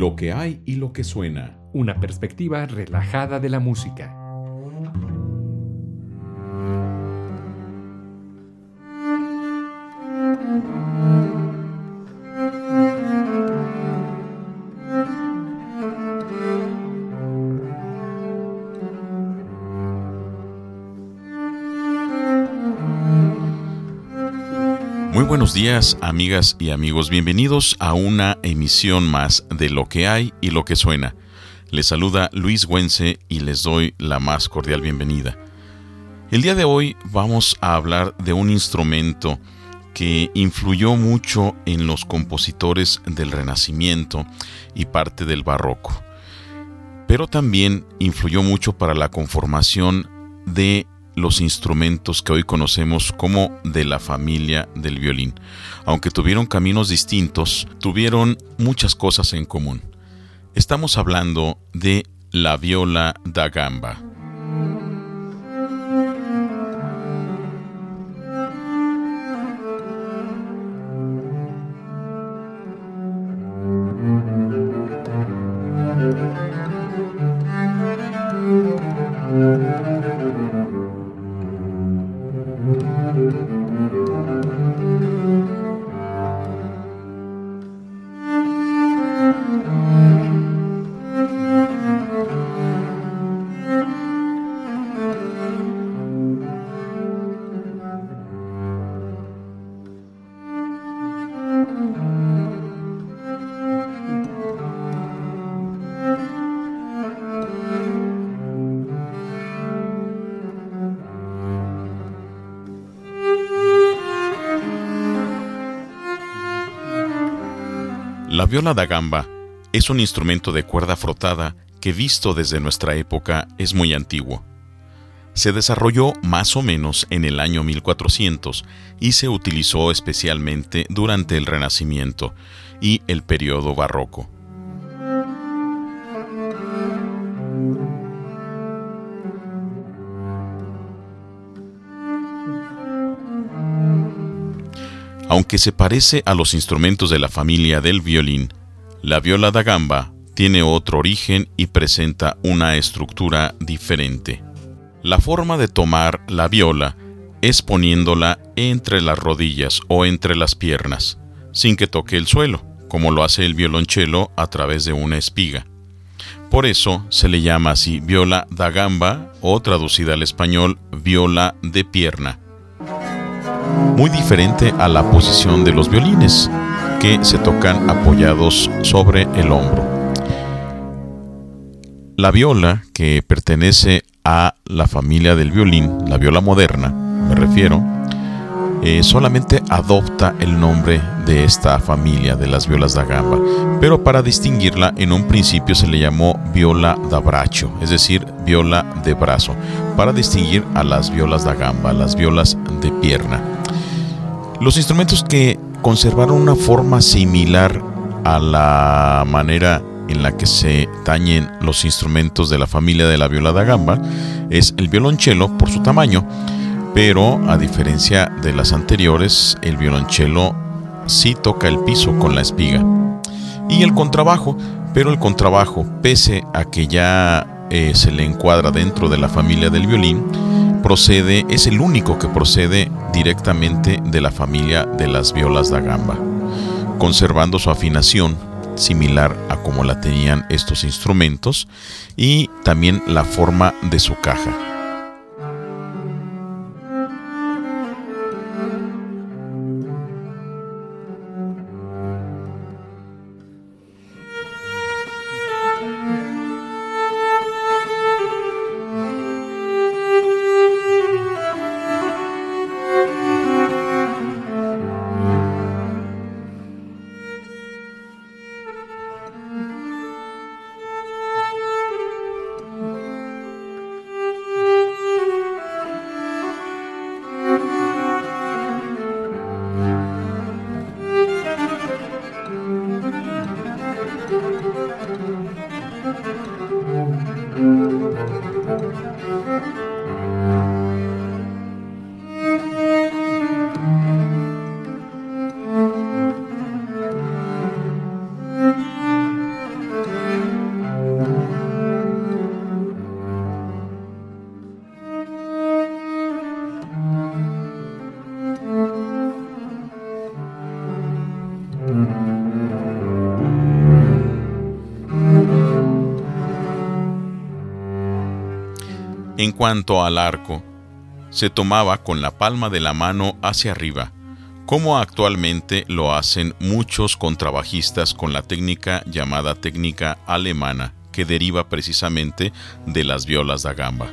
Lo que hay y lo que suena. Una perspectiva relajada de la música. Buenos días, amigas y amigos. Bienvenidos a una emisión más de Lo que hay y lo que suena. Les saluda Luis Güense y les doy la más cordial bienvenida. El día de hoy vamos a hablar de un instrumento que influyó mucho en los compositores del Renacimiento y parte del Barroco, pero también influyó mucho para la conformación de los instrumentos que hoy conocemos como de la familia del violín. Aunque tuvieron caminos distintos, tuvieron muchas cosas en común. Estamos hablando de la viola da gamba. Viola da gamba es un instrumento de cuerda frotada que visto desde nuestra época es muy antiguo. Se desarrolló más o menos en el año 1400 y se utilizó especialmente durante el Renacimiento y el periodo barroco. Aunque se parece a los instrumentos de la familia del violín, la viola da gamba tiene otro origen y presenta una estructura diferente. La forma de tomar la viola es poniéndola entre las rodillas o entre las piernas, sin que toque el suelo, como lo hace el violonchelo a través de una espiga. Por eso se le llama así viola da gamba o traducida al español viola de pierna muy diferente a la posición de los violines, que se tocan apoyados sobre el hombro. La viola, que pertenece a la familia del violín, la viola moderna, me refiero, eh, solamente adopta el nombre de esta familia de las violas da gamba, pero para distinguirla en un principio se le llamó viola da braccio, es decir, viola de brazo, para distinguir a las violas da gamba, las violas de pierna. Los instrumentos que conservaron una forma similar a la manera en la que se tañen los instrumentos de la familia de la viola da gamba es el violonchelo por su tamaño, pero a diferencia de las anteriores, el violonchelo sí toca el piso con la espiga. Y el contrabajo, pero el contrabajo, pese a que ya eh, se le encuadra dentro de la familia del violín, procede, es el único que procede directamente de la familia de las violas da gamba, conservando su afinación similar a como la tenían estos instrumentos y también la forma de su caja. En cuanto al arco, se tomaba con la palma de la mano hacia arriba, como actualmente lo hacen muchos contrabajistas con la técnica llamada técnica alemana, que deriva precisamente de las violas da gamba.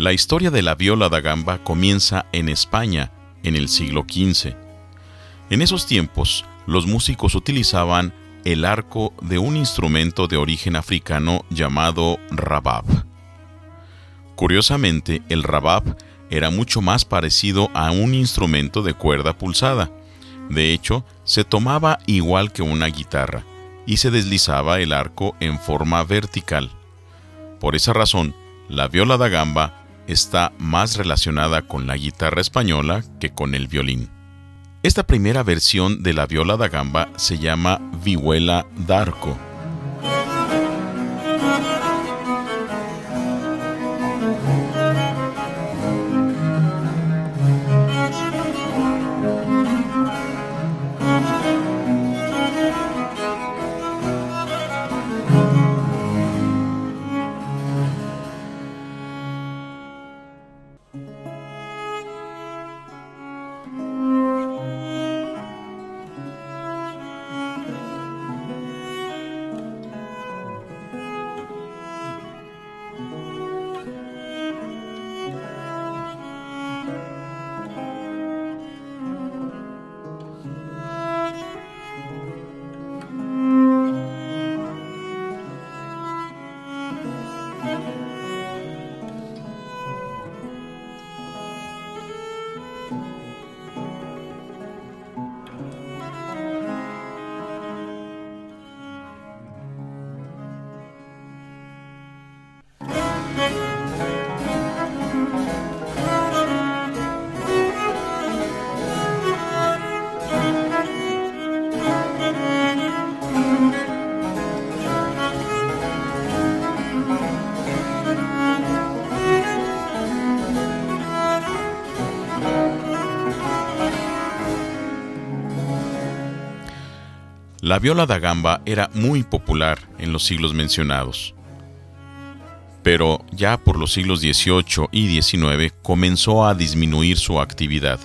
La historia de la viola da gamba comienza en España en el siglo XV. En esos tiempos, los músicos utilizaban el arco de un instrumento de origen africano llamado rabab. Curiosamente, el rabab era mucho más parecido a un instrumento de cuerda pulsada. De hecho, se tomaba igual que una guitarra y se deslizaba el arco en forma vertical. Por esa razón, la viola da gamba está más relacionada con la guitarra española que con el violín. Esta primera versión de la viola da gamba se llama vihuela d'arco La viola da gamba era muy popular en los siglos mencionados, pero ya por los siglos XVIII y XIX comenzó a disminuir su actividad,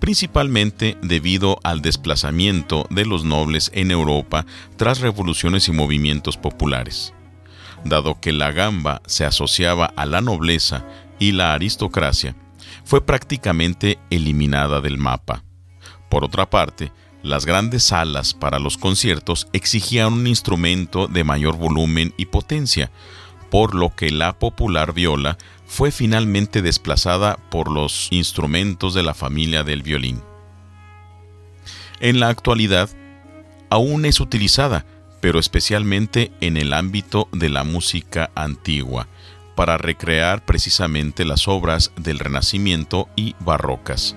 principalmente debido al desplazamiento de los nobles en Europa tras revoluciones y movimientos populares. Dado que la gamba se asociaba a la nobleza y la aristocracia, fue prácticamente eliminada del mapa. Por otra parte, las grandes salas para los conciertos exigían un instrumento de mayor volumen y potencia, por lo que la popular viola fue finalmente desplazada por los instrumentos de la familia del violín. En la actualidad, aún es utilizada, pero especialmente en el ámbito de la música antigua, para recrear precisamente las obras del Renacimiento y barrocas.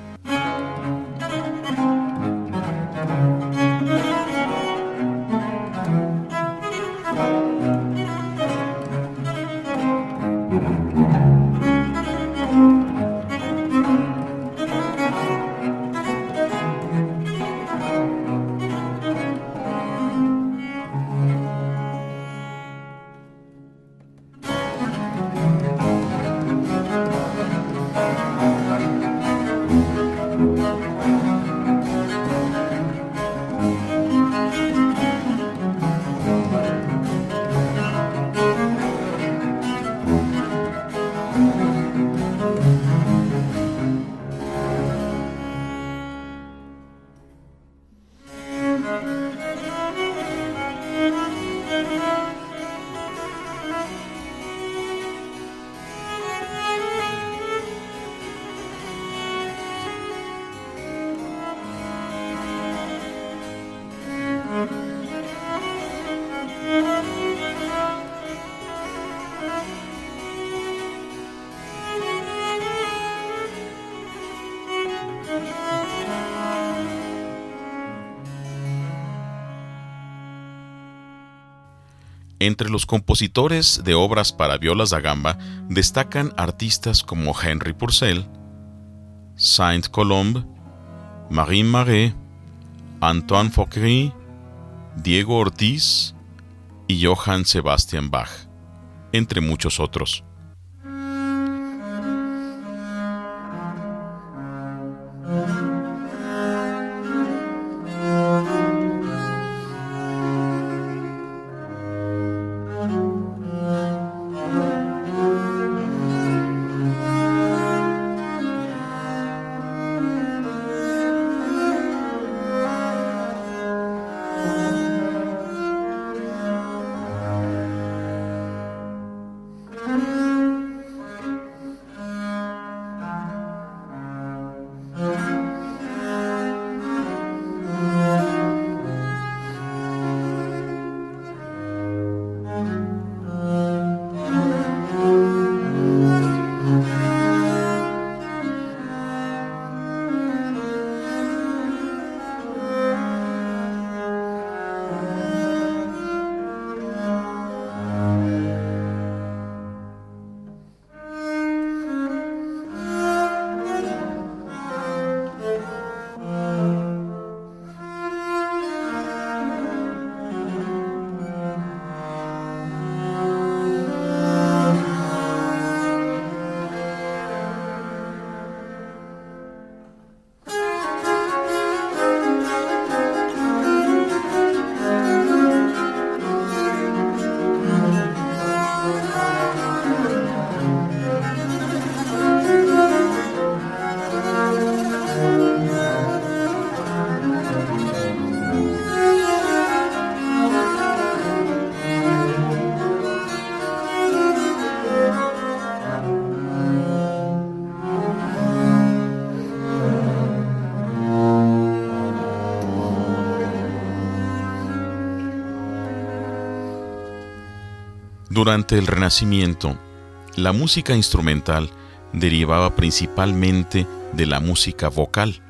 Entre los compositores de obras para violas da gamba destacan artistas como Henry Purcell, Saint-Colombe, Marine Marais, Antoine Fauquery, Diego Ortiz y Johann Sebastian Bach, entre muchos otros. Durante el Renacimiento, la música instrumental derivaba principalmente de la música vocal.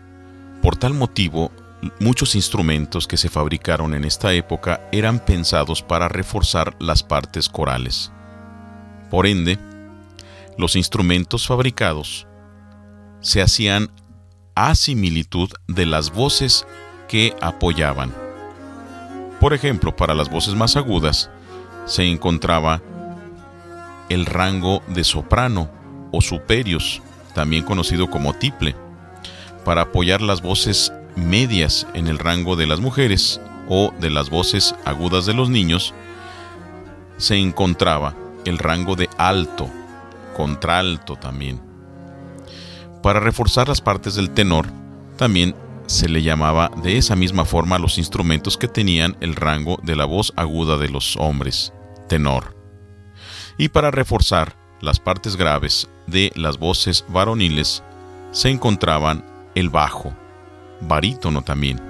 Por tal motivo, muchos instrumentos que se fabricaron en esta época eran pensados para reforzar las partes corales. Por ende, los instrumentos fabricados se hacían a similitud de las voces que apoyaban. Por ejemplo, para las voces más agudas, se encontraba el rango de soprano o superios, también conocido como tiple, para apoyar las voces medias en el rango de las mujeres o de las voces agudas de los niños, se encontraba el rango de alto, contralto también. Para reforzar las partes del tenor, también se le llamaba de esa misma forma a los instrumentos que tenían el rango de la voz aguda de los hombres tenor. Y para reforzar las partes graves de las voces varoniles se encontraban el bajo, barítono también.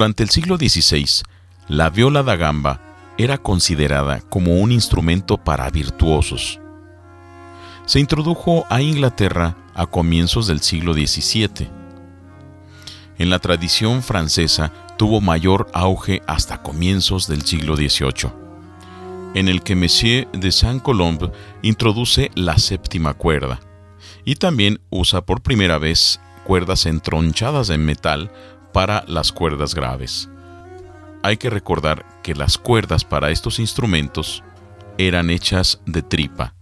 Durante el siglo XVI, la viola da gamba era considerada como un instrumento para virtuosos. Se introdujo a Inglaterra a comienzos del siglo XVII. En la tradición francesa tuvo mayor auge hasta comienzos del siglo XVIII, en el que Monsieur de Saint-Colombe introduce la séptima cuerda y también usa por primera vez cuerdas entronchadas en metal para las cuerdas graves. Hay que recordar que las cuerdas para estos instrumentos eran hechas de tripa,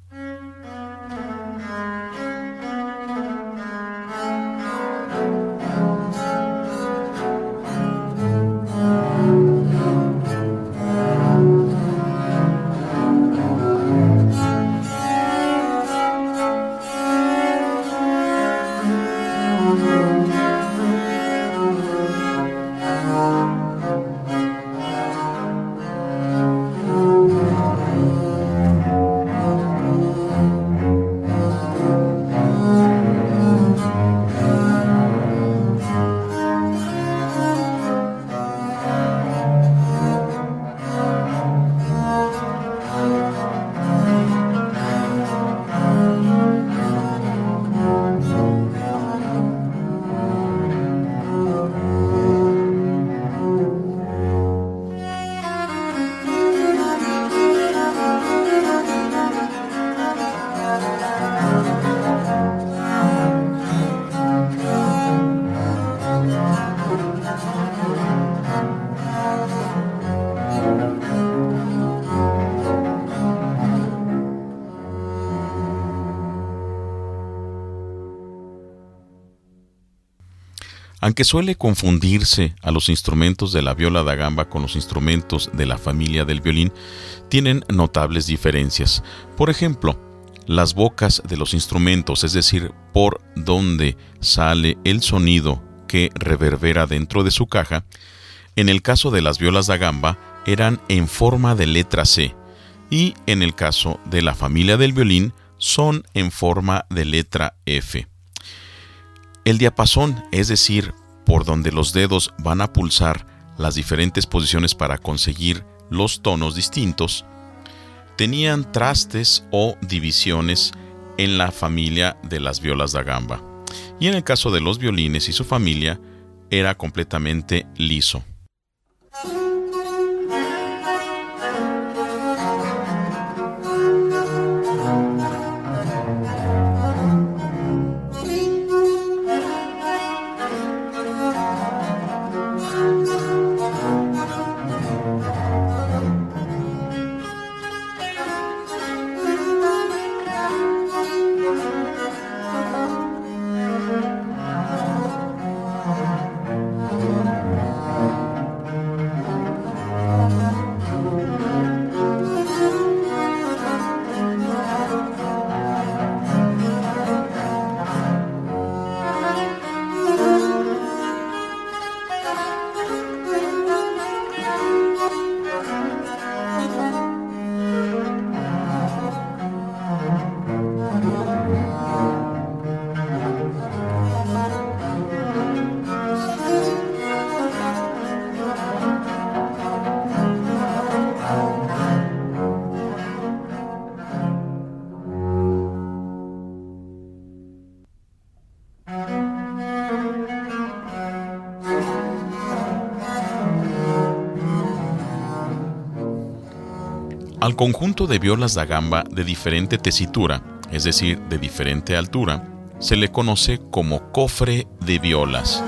Aunque suele confundirse a los instrumentos de la viola da gamba con los instrumentos de la familia del violín, tienen notables diferencias. Por ejemplo, las bocas de los instrumentos, es decir, por donde sale el sonido que reverbera dentro de su caja, en el caso de las violas da gamba eran en forma de letra C y en el caso de la familia del violín son en forma de letra F. El diapasón, es decir, por donde los dedos van a pulsar las diferentes posiciones para conseguir los tonos distintos, tenían trastes o divisiones en la familia de las violas da gamba. Y en el caso de los violines y su familia, era completamente liso. Al conjunto de violas da gamba de diferente tesitura, es decir, de diferente altura, se le conoce como cofre de violas.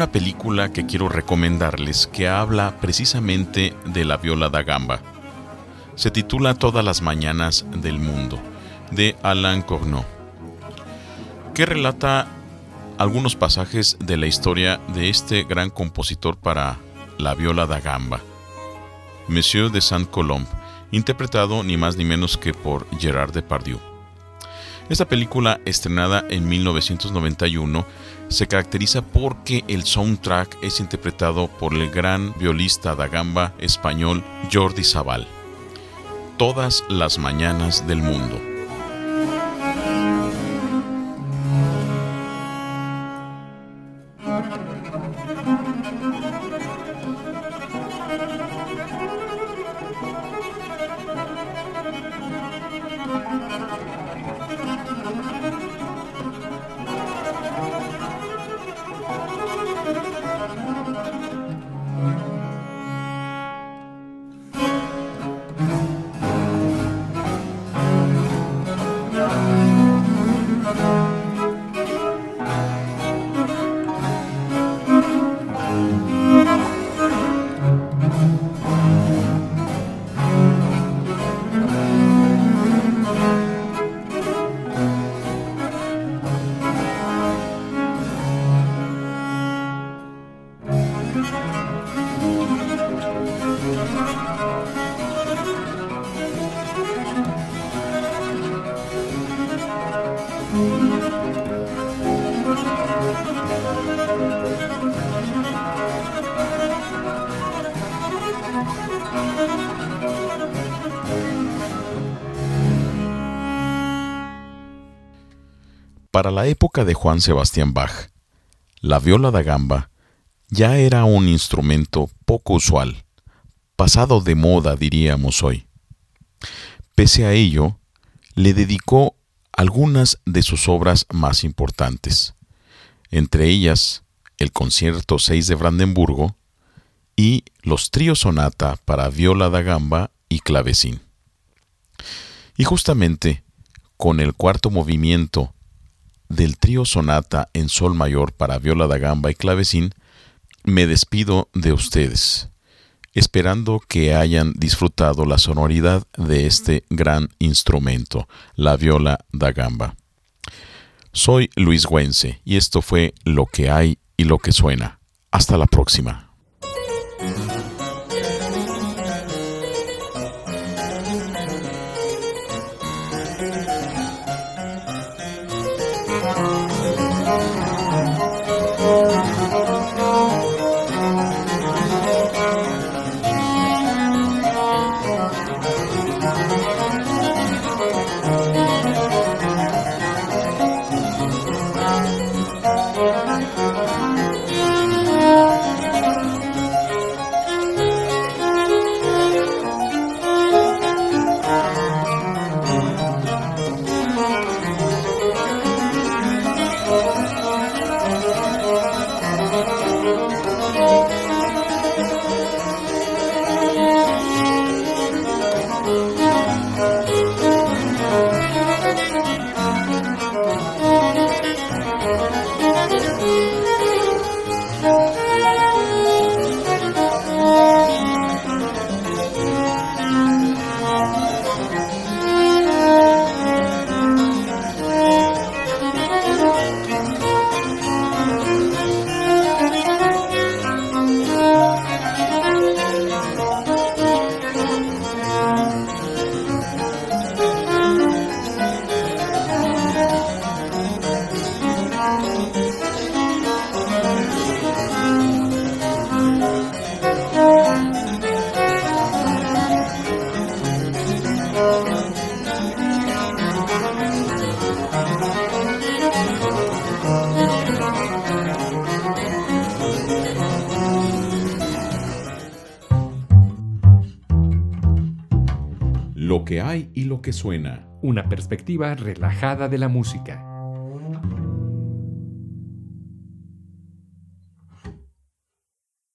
Una película que quiero recomendarles que habla precisamente de la viola da gamba. Se titula Todas las mañanas del mundo, de Alain Corneau, que relata algunos pasajes de la historia de este gran compositor para la viola da gamba, Monsieur de Saint-Colombe, interpretado ni más ni menos que por Gerard Depardieu. Esta película, estrenada en 1991, se caracteriza porque el soundtrack es interpretado por el gran violista da gamba español Jordi Sabal. Todas las mañanas del mundo. Para la época de Juan Sebastián Bach, la viola da gamba ya era un instrumento poco usual, pasado de moda diríamos hoy. Pese a ello, le dedicó algunas de sus obras más importantes, entre ellas el Concierto 6 de Brandenburgo y los tríos sonata para viola da gamba y clavecín. Y justamente con el cuarto movimiento del trío sonata en sol mayor para viola da gamba y clavecín, me despido de ustedes, esperando que hayan disfrutado la sonoridad de este gran instrumento, la viola da gamba. Soy Luis Güense y esto fue Lo que hay y lo que suena. Hasta la próxima. Suena. Una perspectiva relajada de la música.